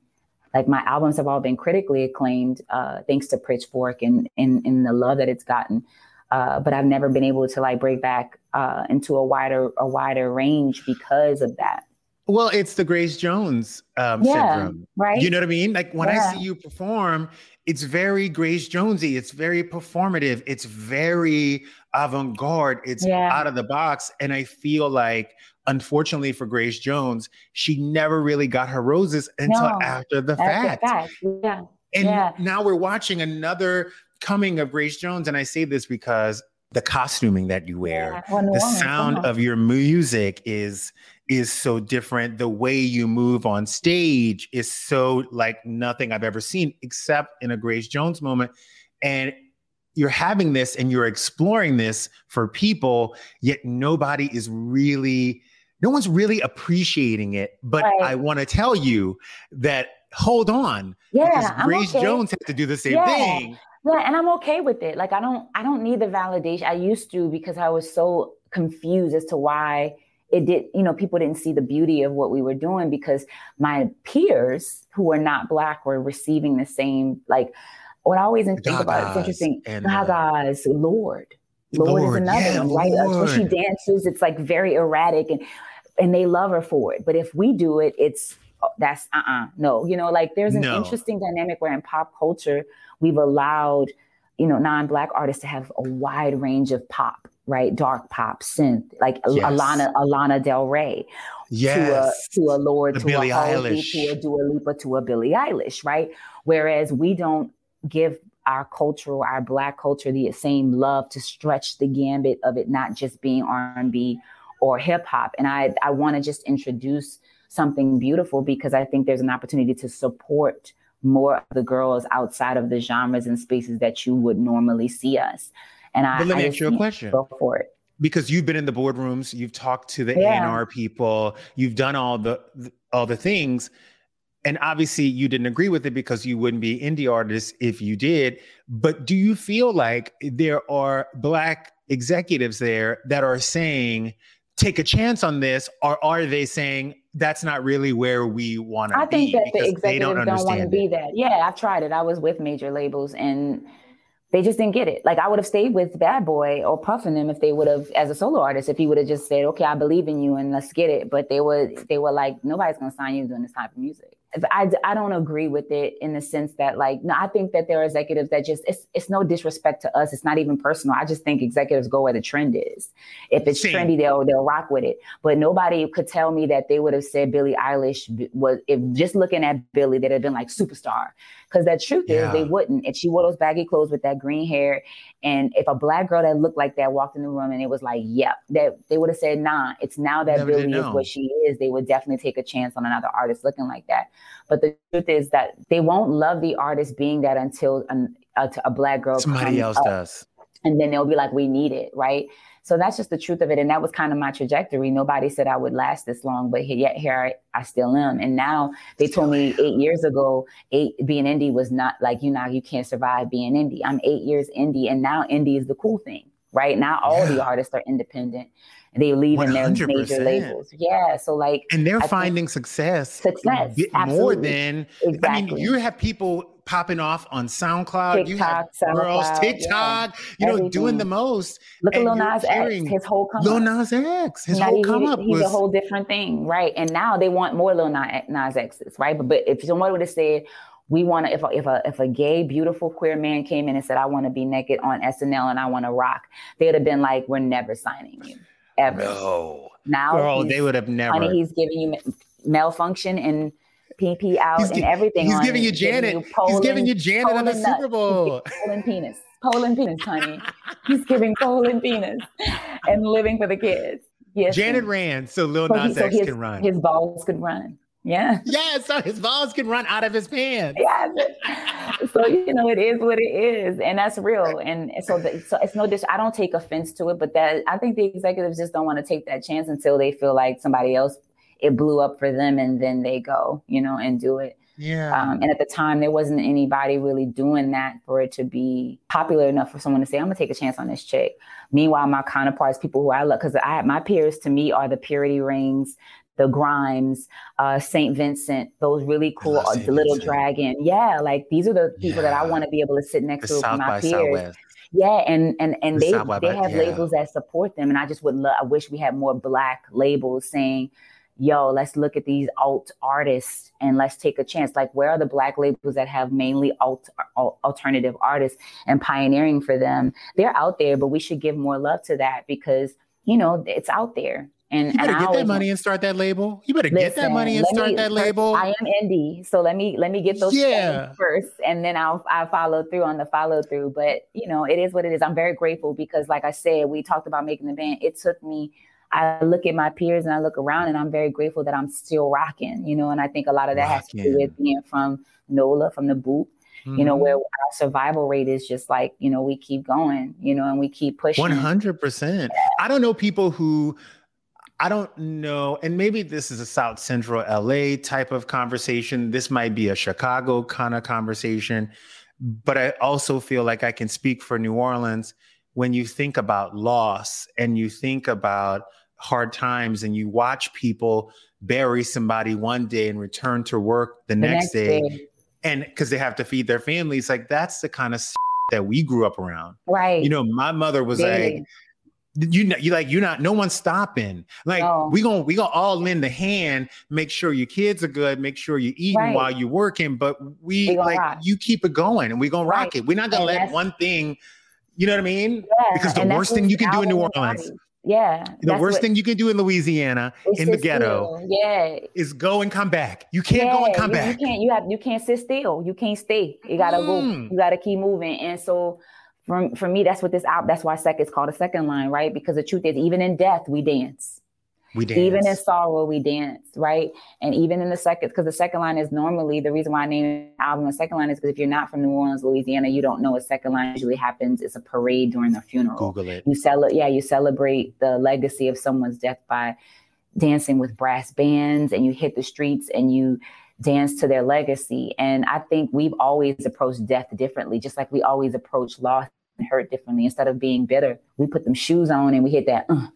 like my albums have all been critically acclaimed uh, thanks to Pitchfork and, and and the love that it's gotten. Uh, but I've never been able to like break back uh, into a wider a wider range because of that. Well, it's the Grace Jones um, Yeah, syndrome. right? You know what I mean? Like when I see you perform, it's very Grace Jonesy. It's very performative. It's very avant-garde. It's Yeah. out of the box. And I feel like, unfortunately for Grace Jones, she never really got her roses until No, after the That's a fact. fact. Yeah. And Yeah. now we're watching another coming of Grace Jones. And I say this because the costuming that you wear, Yeah. The Orleans, sound come on. of your music is is so different. The way you move on stage is so like nothing I've ever seen, except in a Grace Jones moment. And you're having this and you're exploring this for people, yet nobody is really, no one's really appreciating it. But Right. I want to tell you that hold on, Yeah, because Grace okay. Jones had to do the same Yeah. thing. Yeah, and I'm okay with it. Like I don't I don't need the validation. I used to because I was so confused as to why it did, you know, people didn't see the beauty of what we were doing because my peers who were not black were receiving the same like what I always think about it's interesting. and, uh, Gaga's Lorde. Lorde, Lorde, is another yeah, one, right? Uh, When she dances, it's like very erratic and and they love her for it. But if we do it, it's oh, that's uh-uh no you know like there's an No. interesting dynamic where in pop culture we've allowed you know non-black artists to have a wide range of pop right dark pop synth like Yes. alana a Lana Del Rey Yes. to a to a Lorde The to Billie a Halsey, Eilish. to a Dua Lipa to a Billie Eilish right whereas we don't give our culture our black culture the same love to stretch the gambit of it not just being R&B or hip hop and I I want to just introduce something beautiful because I think there's an opportunity to support more of the girls outside of the genres and spaces that you would normally see us. And I, But let me I ask you a question. Go for it. because you've been in the boardrooms, you've talked to the Yeah. A&R people, you've done all the all the things, and obviously you didn't agree with it because you wouldn't be indie artists if you did. But do you feel like there are black executives there that are saying, "Take a chance on this," or are they saying that's not really where we want to be? I think that the executives don't, want to be that. Yeah, I've tried it. I was with major labels and they just didn't get it. Like I would have stayed with Bad Boy or Puffin them if they would have, as a solo artist, if he would have just said, "Okay, I believe in you and let's get it." But they were, they were like, "Nobody's gonna sign you doing this type of music." I, I don't agree with it in the sense that like no I think that there are executives that just it's it's no disrespect to us. It's not even personal. I just think executives go where the trend is. If it's Same. trendy they'll they'll rock with it. But nobody could tell me that they would have said Billie Eilish was if just looking at Billie they'd have been like superstar. Because the truth Yeah. is they wouldn't. If she wore those baggy clothes with that green hair and if a black girl that looked like that walked in the room and it was like yep that they would have said nah it's now that Never Billie is what she is they would definitely take a chance on another artist looking like that but the truth is that they won't love the artist being that until an, a, a black girl Somebody else up. does. and then they'll be like, we need it, right? So that's just the truth of it. And that was kind of my trajectory. Nobody said I would last this long, but yet here I, I still am. And now they told me eight years ago, eight being indie was not like, you know, you can't survive being indie. I'm eight years indie. And now indie is the cool thing, right? Now all yeah. the artists are independent they leave in their major labels. Yeah. So like And they're I finding success. Success. More than exactly. I mean, you have people popping off on SoundCloud. TikTok, you have SoundCloud, girls, TikTok, yeah. you know, Everything. doing the most. Look at Lil Nas X, his whole come Lil Nas X, his whole come up he's was... a whole different thing, right? And now they want more Lil Nas X's, right? But, but if someone would have said, we want to if a, if a if a gay beautiful queer man came in and said i want to be naked on snl and i want to rock they'd have been like we're never signing you ever. No. Now, girl, they would have never. Honey, he's giving you malfunction and PP out he's, and everything. He's giving you Janet. Giving you Poland, he's giving you Janet Poland on the Super Bowl. Poland penis. Poland penis, honey. he's giving Poland penis and living for the kids. Yes. Janet ran so Lil Nas so X his, can run. His balls could run. Yeah. Yeah. So his balls can run out of his pants. Yeah. so you know, it is what it is, and that's real. And so, the, so it's no. Dis- I don't take offense to it, but that I think the executives just don't want to take that chance until they feel like somebody else it blew up for them, and then they go, you know, and do it. Yeah. Um, and at the time, there wasn't anybody really doing that for it to be popular enough for someone to say, "I'm gonna take a chance on this chick." Meanwhile, my counterparts, people who I love, because I my peers to me are the Purity Rings, the Grimes, uh, Saint Vincent, those really cool, uh, the Little Vincent. Dragon. Yeah, like these are the people yeah. that I want to be able to sit next the to South my peers. Southwest. Yeah, and and and the they they have yeah. labels that support them, and I just would love. I wish we had more black labels saying, "Yo, let's look at these alt artists and let's take a chance." Like, where are the black labels that have mainly alt, alt alternative artists and pioneering for them? They're out there, but we should give more love to that because you know it's out there and you better and get that money and start that label. You better listen, get that money and start me, that label. I am indie, so let me let me get those yeah. first, and then I'll I follow through on the follow through. But you know, it is what it is. I'm very grateful because, like I said, we talked about making the band. It took me. I look at my peers and I look around, and I'm very grateful that I'm still rocking. You know, and I think a lot of that has to do with being from NOLA, from the boot. Mm-hmm. you know, where mm-hmm. our survival rate is just like, you know, we keep going, you know, and we keep pushing. 100%. I don't know people who I don't know. And maybe this is a South Central LA type of conversation. This might be a Chicago kind of conversation. But I also feel like I can speak for New Orleans when you think about loss and you think about hard times and you watch people bury somebody one day and return to work the, the next, next, day. day. And because they have to feed their families, like that's the kind of that we grew up around. Right. You know, my mother was like, you know, you like you're not no one's stopping. Like no. we gonna we gonna all lend the hand, make sure your kids are good, make sure you're eating right. while you're working. But we, we like rock. you keep it going and we gonna right. rock it. We're not gonna and let one thing, you know what I mean? Yeah. Because the worst thing you can do in New Orleans. Yeah. The worst what, thing you can do in Louisiana, in the ghetto, still. yeah, is go and come back. You can't yeah, go and come you, back. You can't. You have. You can't sit still. You can't stay. You gotta mm. go. You gotta keep moving. And so for, for me, that's what this out. That's why second is called a second line, right? Because the truth is, even in death, we dance. We dance. Even in sorrow, we dance, right? And even in the second, because the second line is normally the reason why I named the album the second line is because if you're not from New Orleans, Louisiana, you don't know a second line usually happens. It's a parade during a funeral. Google it. You celebrate, yeah, you celebrate the legacy of someone's death by dancing with brass bands, and you hit the streets and you dance to their legacy. And I think we've always approached death differently, just like we always approach loss and hurt differently. Instead of being bitter, we put them shoes on and we hit that. Uh,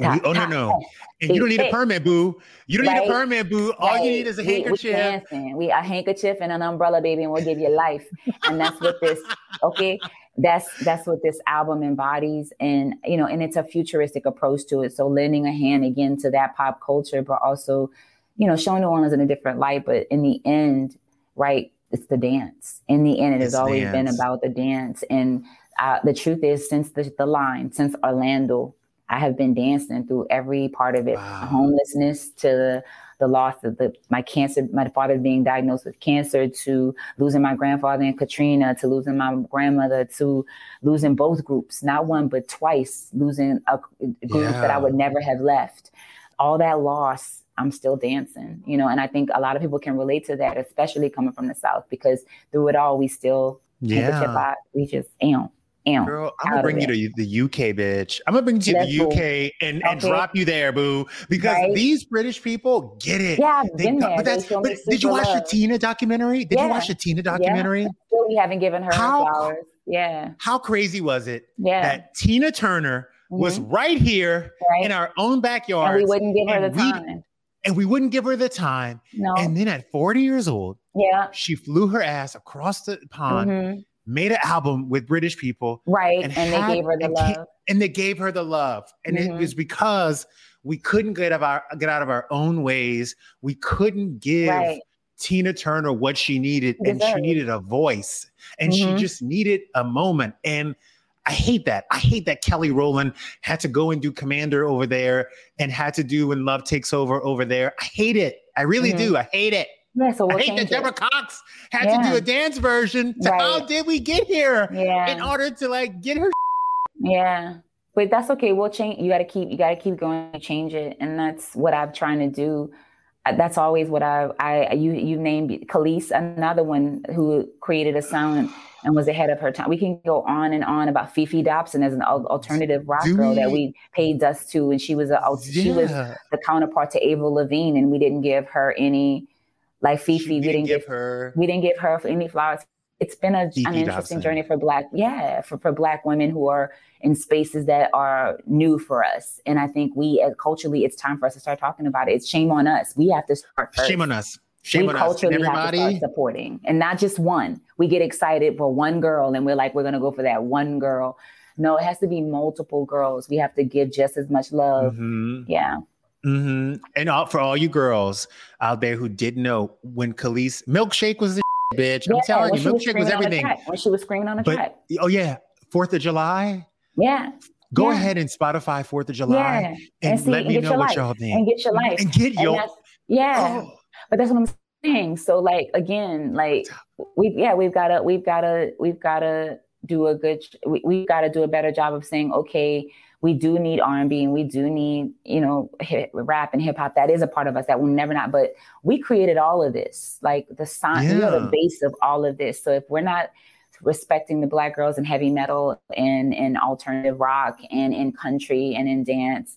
Top, oh no no! And you don't need a permit, boo. You don't right? need a permit, boo. All right. you need is a handkerchief. We, we a handkerchief and an umbrella, baby, and we'll give you life. and that's what this. Okay, that's that's what this album embodies, and you know, and it's a futuristic approach to it. So lending a hand again to that pop culture, but also you know, showing New Orleans in a different light. But in the end, right, it's the dance. In the end, it it's has always dance. been about the dance. And uh, the truth is, since the, the line, since Orlando, I have been dancing through every part of it, wow. homelessness to the loss of the my cancer, my father being diagnosed with cancer, to losing my grandfather and Katrina, to losing my grandmother, to losing both groups, not one but twice, losing a, group yeah. that I would never have left. All that loss I'm still dancing, you know, and I think a lot of people can relate to that, especially coming from the South, because through it all, we still yeah. we just, you know, Ew, Girl, I'm gonna bring you it. to the UK, bitch. I'm gonna bring you to Let's the. UK and, and Okay. drop you there, boo. Because Right. these British people get it. Yeah, I've They been there. but that's, but did you watch the. Tina documentary? Did you watch the Tina documentary? Still, we haven't given her How- flowers. Yeah, How crazy was it yeah. that Tina Turner was Mhm. right here right. in our own backyard and we wouldn't give her and the time. and we wouldn't give her the time. No. And then at 40 years old, yeah. she flew her ass across the pond, mhm, made an album with British people, Right. and And, had- they gave her the and love. and they gave her the love. And it Mhm. was because we couldn't get of our get out of our own ways. We couldn't give Right. Tina Turner what she needed, and she needed a voice, and she Mhm. just needed a moment. And I hate that. I hate that Kelly Rowland had to go and do Commander over there and had to do When Love Takes Over over there. I hate it. I really Mhm. do. I hate it. Yeah. So I hate that Deborah it. Cox had to do a dance version. To Right. How did we get here? Yeah. In order to like get her Yeah. But that's okay. We'll change. You got to keep. You got to keep going and change it, and that's what I'm trying to do. Uh, That's always what I. I you you named Kelis, another one who created a sound and was ahead of her time. We can go on and on about Fefe Dobson as an alternative rock girl that we- paid dust to, and she was a she was the counterpart to Avril Lavigne, and we didn't give her any like Fefe. We didn't give give her we didn't give her any flowers. It's been a, an interesting journey for black, yeah, for, for black women who are in spaces that are new for us. And I think we, uh, culturally, it's time for us to start talking about it. It's shame on us. We have to start first. shame on us. Shame we on us. And culturally have to everybody. start supporting, and not just one. We get excited for one girl, and we're like, we're gonna go for that one girl. No, it has to be multiple girls. We have to give just as much love. Mhm. Yeah, hmm And all, for all you girls out there who didn't know, when Kelis milkshake was the bitch, I'm telling you, was milkshake was the everything. When she was screaming on the But track, oh yeah, Fourth of July. yeah, Go Yeah. ahead and Spotify Fourth of July yeah, and, see, let and me know what life, y'all think. and get your life, And get your that's- yeah. oh, But that's what I'm saying. So like again, like we yeah, we've gotta we've gotta we've gotta do a good we, we've got to do a better job of saying, okay, we do need R&B and we do need, you know, hip, rap and hip hop. That is a part of us that will never not, but we created all of this. Like the sign, we are Yeah. the base of all of this. So if we're not respecting the black girls in heavy metal and in alternative rock and in country and in dance,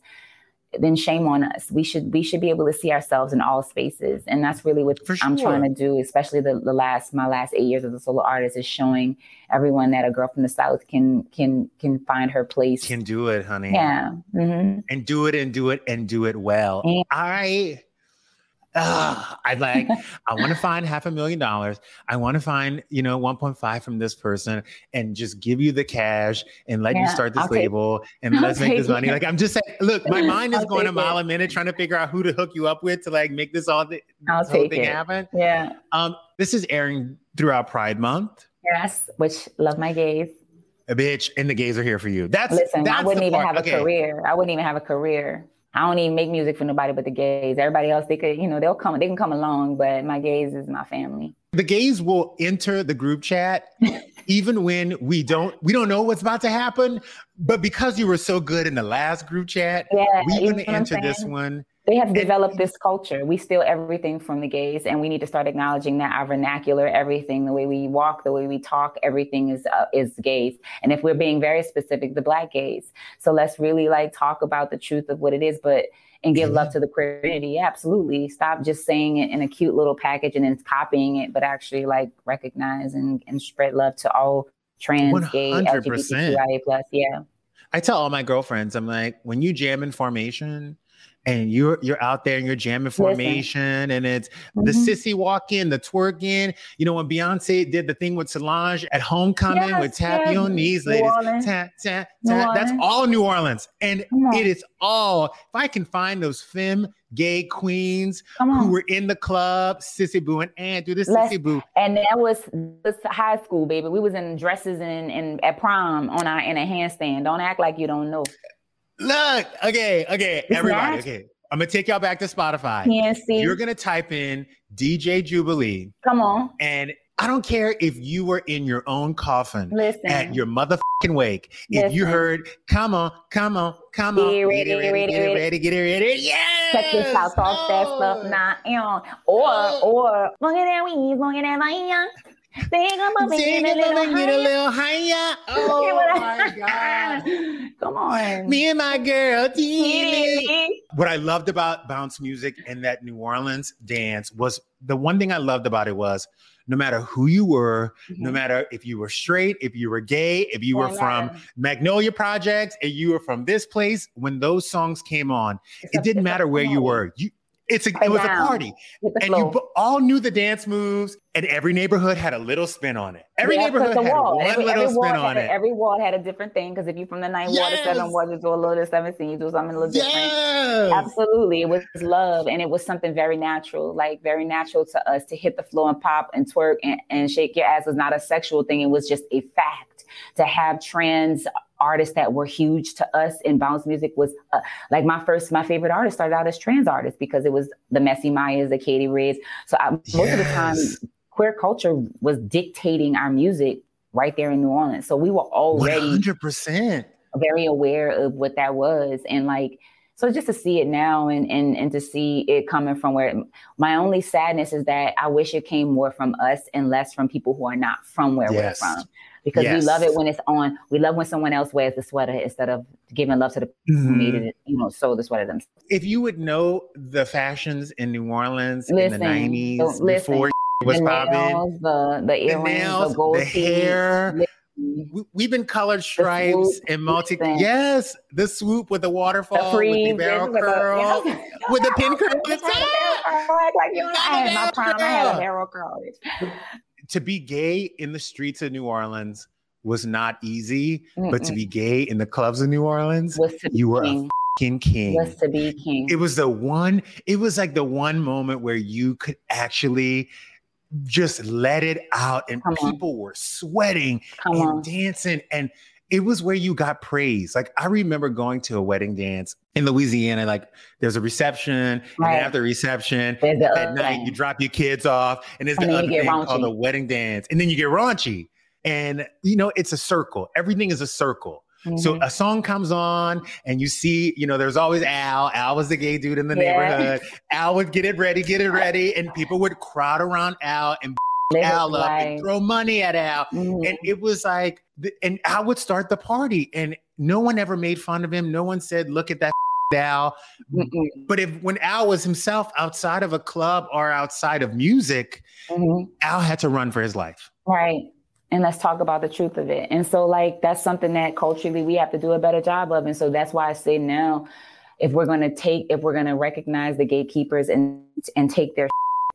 then shame on us. We should we should be able to see ourselves in all spaces, and that's really what For I'm trying to do. Especially the, the last my last eight years as a solo artist is showing everyone that a girl from the south can can can find her place. can do it, honey. yeah, hmm and do it and do it and do it well. Yeah. I uh, I like I want to find half a million dollars. I want to find, you know, 1.5 from this person and just give you the cash and let you start this I'll take- label and I'll let's make this money. it. Like I'm just saying, look, my mind is I'll going a mile it. a minute trying to figure out who to hook you up with to like make this all the this whole thing it. happen. yeah, Um, this is airing throughout Pride Month. yes. Which love my gays. A bitch, and the gays are here for you. That's Listen, that's I wouldn't even part- have a okay. career. I wouldn't even have a career. I don't even make music for nobody but the gays. Everybody else, they could, you know, they'll come, they can come along, but my gays is my family. the gays will enter the group chat even when we don't we don't know what's about to happen but because you were so good in the last group chat Yeah, we're gonna enter this one They have developed this culture. We steal everything from the gays, and we need to start acknowledging that our vernacular, everything, the way we walk, the way we talk, everything is uh, is gays. And if we're being very specific, the black gays. So let's really like talk about the truth of what it is, but and give love to the queer community. Yeah, absolutely. Stop just saying it in a cute little package and then copying it, but actually like recognize and, and spread love to all trans, gay, 100%. LGBTQIA plus. Yeah. i tell all my girlfriends i'm like when you jam in formation and you're you're out there and you're jamming formation and it's the Mhm. sissy walk in the twerk in you know when beyonce did the thing with solange at homecoming with tap yes. your knees ladies tap tap tap that's all new orleans and it is all if i can find those femme gay queens who were in the club, Sissy Boo and Ann do the Let's- Sissy Boo. And that was, was high school, baby. We was in dresses and, and at prom on our in a handstand. Don't act like you don't know. Look, okay, okay, It's everybody, not- okay. I'm gonna take y'all back to Spotify. PNC. You're gonna type in DJ Jubilee, Come on. and I don't care if you were in your own coffin Listen. at your motherfucking wake. If you heard, come on, come on, come on, Get get ready, it ready, get ready, get it ready. ready, get it ready. Yes. Check this out, talk that stuff Oh. now. Nah, or, or, look at that weed, look at that lion. Think about Sing making a a little, little get a higher. little higher. Look at what Oh I- on. Me and my girl. What I loved about bounce music and that New Orleans dance was the one thing I loved about it was no matter who you were, mm-hmm. no matter if you were straight, if you were gay, if you were from Magnolia Projects, and you were from this place, when those songs came on, it's it a, didn't matter where you were. You it's a, it was a party, and you all knew the dance moves, and every neighborhood had a little spin on it. Every yeah, neighborhood had wall. one every, little every spin on a, it. Every wall had a different thing because if you're from the ninth yes. ward, the seventh ward, you do a little the seventeen, you do something a little different. Yes. Absolutely, it was love, and it was something very natural, like very natural to us to hit the floor and pop and twerk and, and shake your ass was not a sexual thing; it was just a fact to have trans artists that were huge to us in bounce music was uh, like my first, my favorite artist started out as trans artists because it was the Messy Myas, the Katey Reds. So I, most yes. of the time, queer culture was dictating our music right there in New Orleans. So we were already 100% very aware of what that was. And like, so just to see it now and, and and to see it coming from where my only sadness is that I wish it came more from us and less from people who are not from where yes. we're from because yes. we love it when it's on. We love when someone else wears the sweater instead of giving love to the people mm-hmm. who made it, you know, sew the sweater themselves. If you would know the fashions in New Orleans listen, in the nineties so before was the popping, the the earrings, the, nails, the gold the hair. We, have been colored stripes and multi. Yes, the swoop with the waterfall, the with the barrel curl, yeah. with the pin curl. Like, you know, I had my prime. I had a barrel curl to be gay in the streets of New Orleans was not easy, Mm-mm. but to be gay in the clubs of New Orleans, you were king. a fucking king. Was to be king. It was the one, it was like the one moment where you could actually just let it out and Come people on. were sweating Come and on. dancing and it was where you got praise. Like I remember going to a wedding dance in Louisiana. Like there's a reception, right. and after reception at night you drop your kids off, and there's and the other thing raunchy. called the wedding dance, and then you get raunchy. And you know it's a circle. Everything is a circle. Mm-hmm. So a song comes on, and you see, you know, there's always Al. Al was the gay dude in the yeah. neighborhood. Al would get it ready, get it ready, and people would crowd around Al and Al up and throw money at Al. Mm-hmm. And it was like, and Al would start the party, and no one ever made fun of him. No one said, "Look at that." Al, but if when Al was himself outside of a club or outside of music, mm-hmm. Al had to run for his life. Right. And let's talk about the truth of it. And so, like, that's something that culturally we have to do a better job of. And so that's why I say now, if we're going to take, if we're going to recognize the gatekeepers and and take their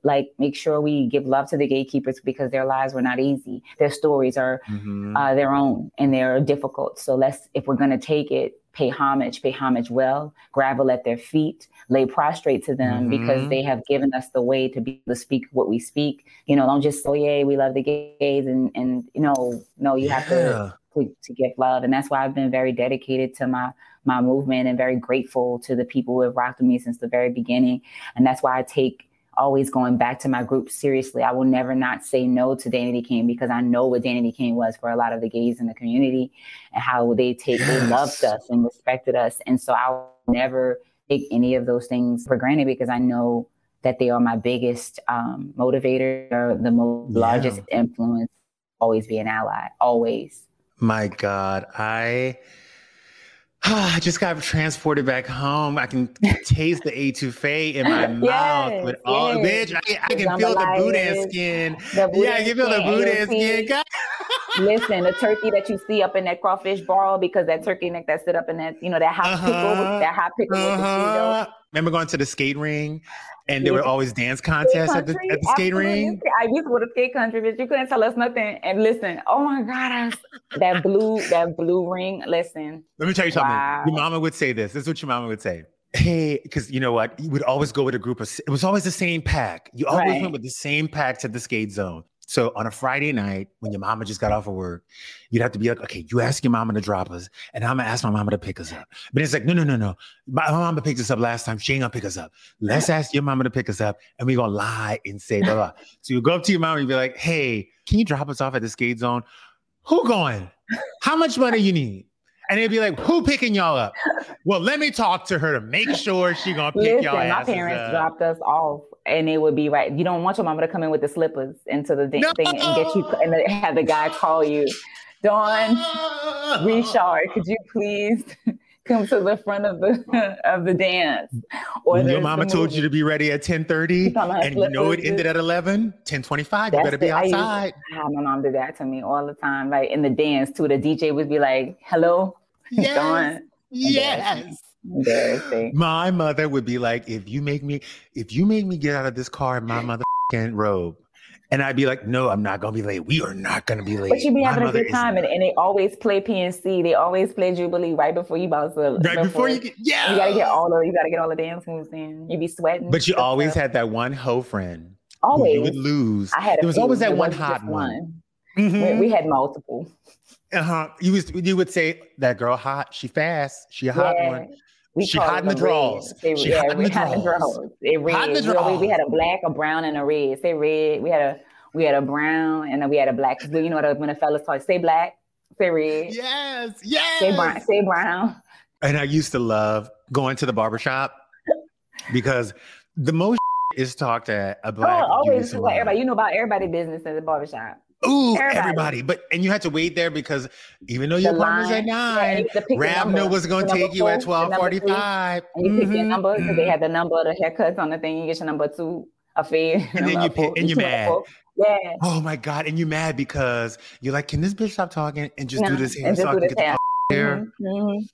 like make sure we give love to the gatekeepers because their lives were not easy their stories are mm-hmm. uh, their own and they're difficult so let's if we're going to take it pay homage pay homage well gravel at their feet lay prostrate to them mm-hmm. because they have given us the way to be able to speak what we speak you know don't just say oh, yay we love the gays and and you know no you yeah. have to, to to give love and that's why i've been very dedicated to my my movement and very grateful to the people who have rocked with me since the very beginning and that's why i take always going back to my group seriously. I will never not say no to Danity Kane because I know what Danity Kane was for a lot of the gays in the community and how they take yes. they loved us and respected us. And so I will never take any of those things for granted because I know that they are my biggest um, motivator or the most yeah. largest influence. Always be an ally. Always. My God, I I just got transported back home. I can taste the etouffee in my mouth with all yes. bitch. I, I can feel the boudin skin. The yeah, I can feel the boudin skin. Listen, the turkey that you see up in that crawfish ball because that turkey neck that sit up in that, you know, that hot uh-huh. pickle, that hot pickle uh-huh. Remember going to the skate ring and there were always dance contests at the, at the skate ring. I used to go to skate country, but you couldn't tell us nothing. And listen, oh my God, that blue, that blue ring. Listen. Let me tell you something. Wow. Your mama would say this. This is what your mama would say. Hey, because you know what? You would always go with a group of it was always the same pack. You always right. went with the same pack to the skate zone. So on a Friday night, when your mama just got off of work, you'd have to be like, okay, you ask your mama to drop us, and I'm gonna ask my mama to pick us up. But it's like, no, no, no, no. My, my mama picked us up last time. She ain't gonna pick us up. Let's ask your mama to pick us up, and we gonna lie and say blah blah. so you go up to your mama and be like, hey, can you drop us off at the skate zone? Who going? How much money you need? And they'd be like, "Who picking y'all up?" Well, let me talk to her to make sure she gonna pick Listen, y'all. Up. My parents up. dropped us off and it would be right. You don't want your mama to come in with the slippers into the no! thing and get you and have the guy call you, Dawn ah! Richard. Could you please come to the front of the of the dance. Or your mama told you to be ready at 10:30 and you know it ended at 11, 10:25, you better be outside. I, my mom did that to me all the time. Like in the dance too, the DJ would be like, "Hello." Yes. yes. My mother would be like, if you make me, if you make me get out of this car in my mother robe, and I'd be like, no, I'm not gonna be late. We are not gonna be late. But you'd be having a good time, and, and, they always play PNC. They always play Jubilee right before you bounce to. Right before, before you get, yeah. You gotta get all the, you gotta get all the dance moves in. You'd be sweating. But you always stuff. had that one hoe friend. Always. you would lose. I had. There was always that one hot one. one. Mm-hmm. We, we, had multiple. Uh huh. You was you would say that girl hot. She fast. She a hot yeah. one. We she the draws. She yeah, in the draws. It red. The draws. We, we, had a black, a brown, and a red. Say red. We had a we had a brown, and then we had a black. You know what? When the fellas talk, say black, say red. Yes, yes. Say brown. Say brown. And I used to love going to the barbershop because the most is talked at a black. Oh, always everybody. You know about everybody business in the barbershop. Ooh, everybody. everybody. But and you had to wait there because even though your appointment was at nine, Ravna was going to take you at twelve forty five. And you mm-hmm. pick your mm-hmm. number they had the number of the haircuts on the thing. You get your number two, a fade, and then you pick, and you're mad. Yeah. Oh my god, and you're mad because you're like, can this bitch stop talking and just no, do this hair so I can get hair. the hair? Mm-hmm.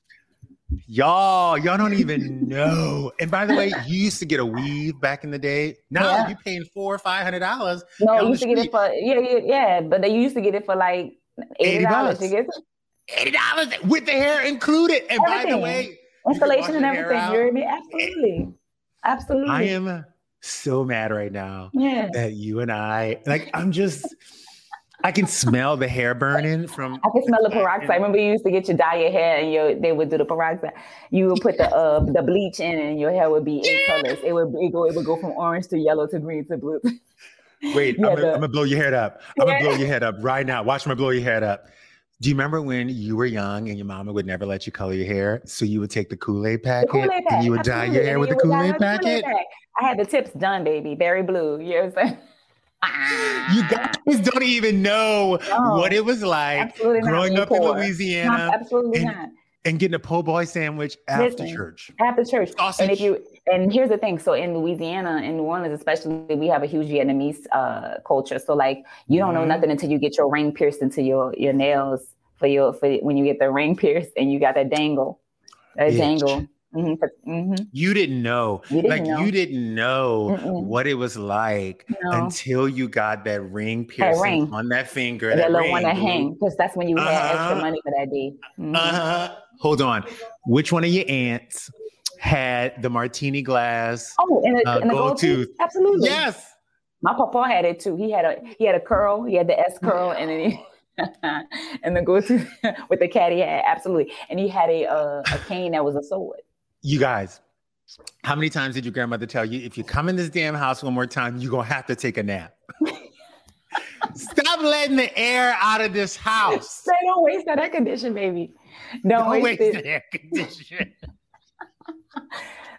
Y'all, y'all don't even know. And by the way, you used to get a weave back in the day. Now yeah. you paying four or five hundred dollars. No, you used to get it for yeah, yeah, yeah. But they used to get it for like eighty dollars. Eighty dollars with the hair included. And everything. by the way, installation and everything. You hear me? Absolutely, absolutely. I am so mad right now yeah. that you and I like. I'm just. I can smell the hair burning from. I can smell the peroxide. I remember you used to get your dye your hair, and your they would do the peroxide. You would put the uh the bleach in, and your hair would be in colors. It would it go it would go from orange to yellow to green to blue. Wait, I'm, gonna, I'm, gonna blow your head up. I'm yeah. gonna blow your head up right now. Watch me blow your head up. Do you remember when you were young and your mama would never let you color your hair? So you would take the Kool-Aid packet Kool-Aid pack, and you would absolutely. dye your hair with the Kool-Aid packet? Kool-Aid I had the tips done, baby. Berry blue. You know what I'm saying? You guys don't even know no, what it was like growing up in Louisiana. Not, absolutely and, not. And getting a po' boy sandwich after Listen, church. After church. Sausage. And if you and here's the thing. So in Louisiana, in New Orleans, especially, we have a huge Vietnamese uh, culture. So like you don't mm-hmm. know nothing until you get your ring pierced into your your nails for your for when you get the ring pierced and you got that dangle. That dangle. Mm-hmm. Mm-hmm. You didn't know, you didn't like know. you didn't know Mm-mm. what it was like no. until you got that ring piercing that ring. on that finger. That, that little one that hang, because that's when you uh-huh. had extra uh-huh. money for that day. Mm-hmm. Uh-huh. Hold on, which one of your aunts had the martini glass? Oh, and, a, uh, and gold, tooth. tooth. Absolutely. Yes. My papa had it too. He had a he had a curl. He had the S curl, and then he. and the go to with the caddy hat, absolutely. And he had a uh, a cane that was a sword you guys, how many times did your grandmother tell you if you come in this damn house one more time, you're gonna have to take a nap? Stop letting the air out of this house. Say don't waste that air condition, baby. Don't, don't waste, waste the air condition.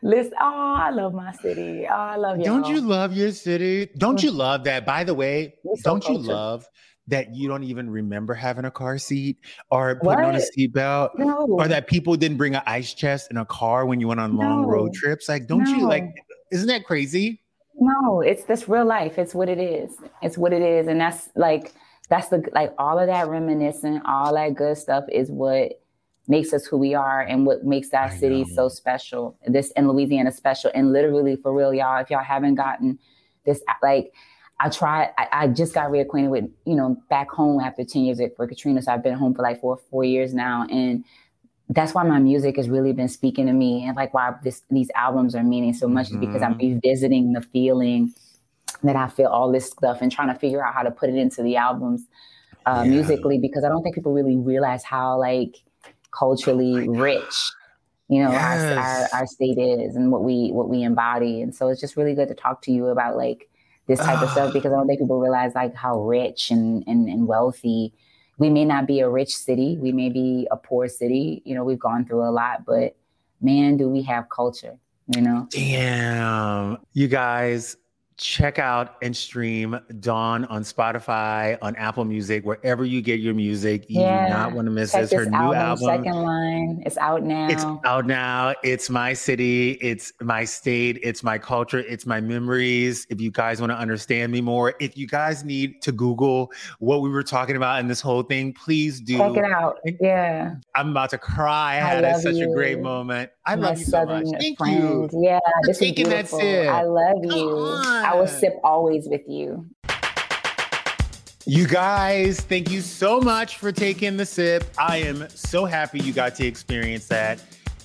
Listen, oh, I love my city. Oh, I love you. Don't you love your city? Don't you mm. love that? By the way, so don't culture. you love that you don't even remember having a car seat or putting what? on a seatbelt no. or that people didn't bring an ice chest in a car when you went on long no. road trips like don't no. you like isn't that crazy no it's this real life it's what it is it's what it is and that's like that's the like all of that reminiscing all that good stuff is what makes us who we are and what makes our I city know. so special this in louisiana special and literally for real y'all if y'all haven't gotten this like I tried, I, I, just got reacquainted with, you know, back home after 10 years at, for Katrina. So I've been home for like four, four years now. And that's why my music has really been speaking to me and like why this, these albums are meaning so much mm-hmm. is because I'm mm-hmm. revisiting the feeling that I feel all this stuff and trying to figure out how to put it into the albums uh, yeah. musically, because I don't think people really realize how like culturally oh rich you know yes. our, our, our state is and what we what we embody and so it's just really good to talk to you about like this type of stuff because I don't think people realize like how rich and, and, and wealthy we may not be a rich city. We may be a poor city. You know, we've gone through a lot, but man, do we have culture, you know? Damn. You guys, check out and stream Dawn on Spotify, on Apple Music, wherever you get your music. You Yeah. do not want to miss Check this. Her new album, album. Second Line. It's out now. It's out now. It's my city. It's my state. It's my culture. It's my memories. If you guys want to understand me more, if you guys need to Google what we were talking about in this whole thing, please do. Check it out. Yeah. I'm about to cry. I I had a- such a great moment. I My love you so much. Thank friend. you. Yeah, this is taking that sip. I love Come you. I will sip always with you. You guys, thank you so much for taking the sip. I am so happy you got to experience that.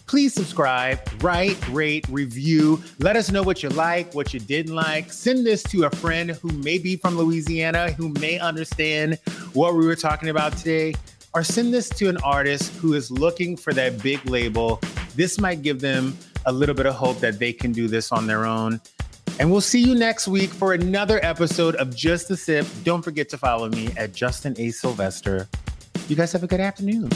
Please subscribe, write, rate, review. Let us know what you like, what you didn't like. Send this to a friend who may be from Louisiana, who may understand what we were talking about today. Or send this to an artist who is looking for that big label. This might give them a little bit of hope that they can do this on their own. And we'll see you next week for another episode of Just the Sip. Don't forget to follow me at Justin A. Sylvester. You guys have a good afternoon.